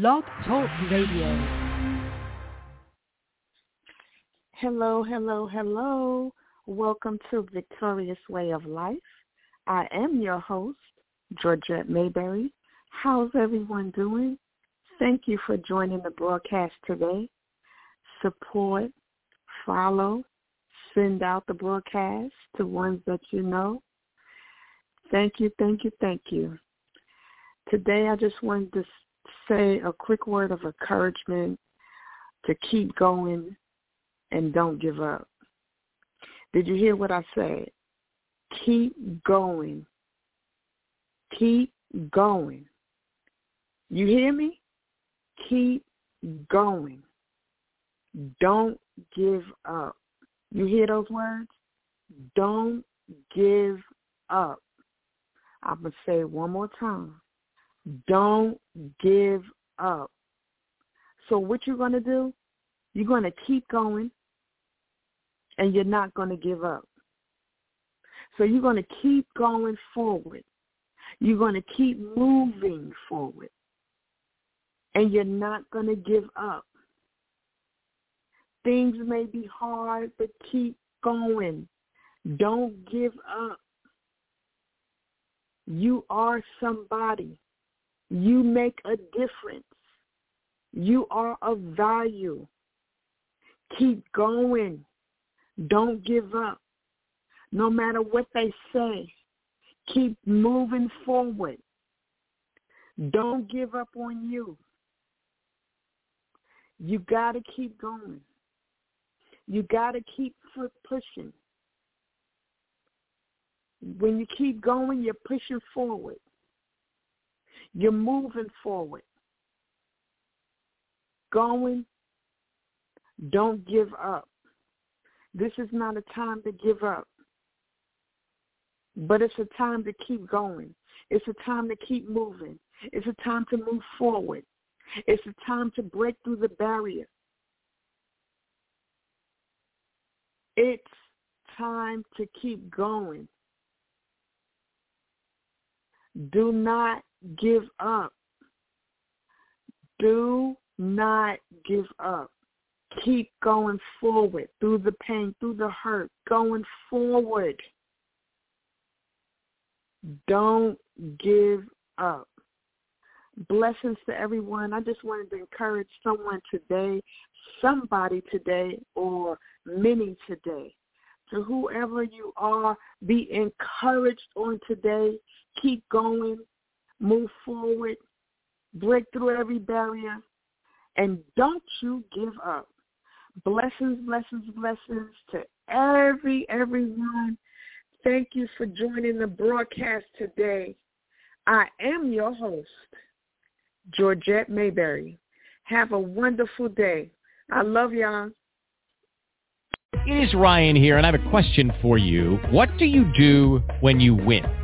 Blog Talk Radio. Hello, hello, hello. Welcome to Victorious Way of Life. I am your host, Georgette Mayberry. How's everyone doing? Thank you for joining the broadcast today. Support, follow, send out the broadcast to ones that you know. Thank you, thank you, thank you. Today I just wanted to say a quick word of encouragement to keep going and don't give up. Did you hear what I said? Keep going. Keep going. You hear me? Keep going. Don't give up. You hear those words? Don't give up. I'm going to say it one more time. Don't give up. So what you're going to do, you're going to keep going and you're not going to give up. So you're going to keep going forward. You're going to keep moving forward. And you're not going to give up. Things may be hard, but keep going. Don't give up. You are somebody. You make a difference. You are of value. Keep going. Don't give up. No matter what they say, keep moving forward. Don't give up on you. You got to keep going. You got to keep pushing. When you keep going, you're pushing forward. You're moving forward. Going. Don't give up. This is not a time to give up. But it's a time to keep going. It's a time to keep moving. It's a time to move forward. It's a time to break through the barrier. It's time to keep going. Do not give up. Do not give up. Keep going forward through the pain, through the hurt, going forward. Don't give up. Blessings to everyone. I just wanted to encourage someone today, somebody today, or many today. To whoever you are, be encouraged on today. Keep going move forward, break through every barrier, and don't you give up. Blessings, blessings, blessings to every, everyone. Thank you for joining the broadcast today. I am your host, Georgette Mayberry. Have a wonderful day. I love y'all. It is Ryan here, and I have a question for you. What do you do when you win?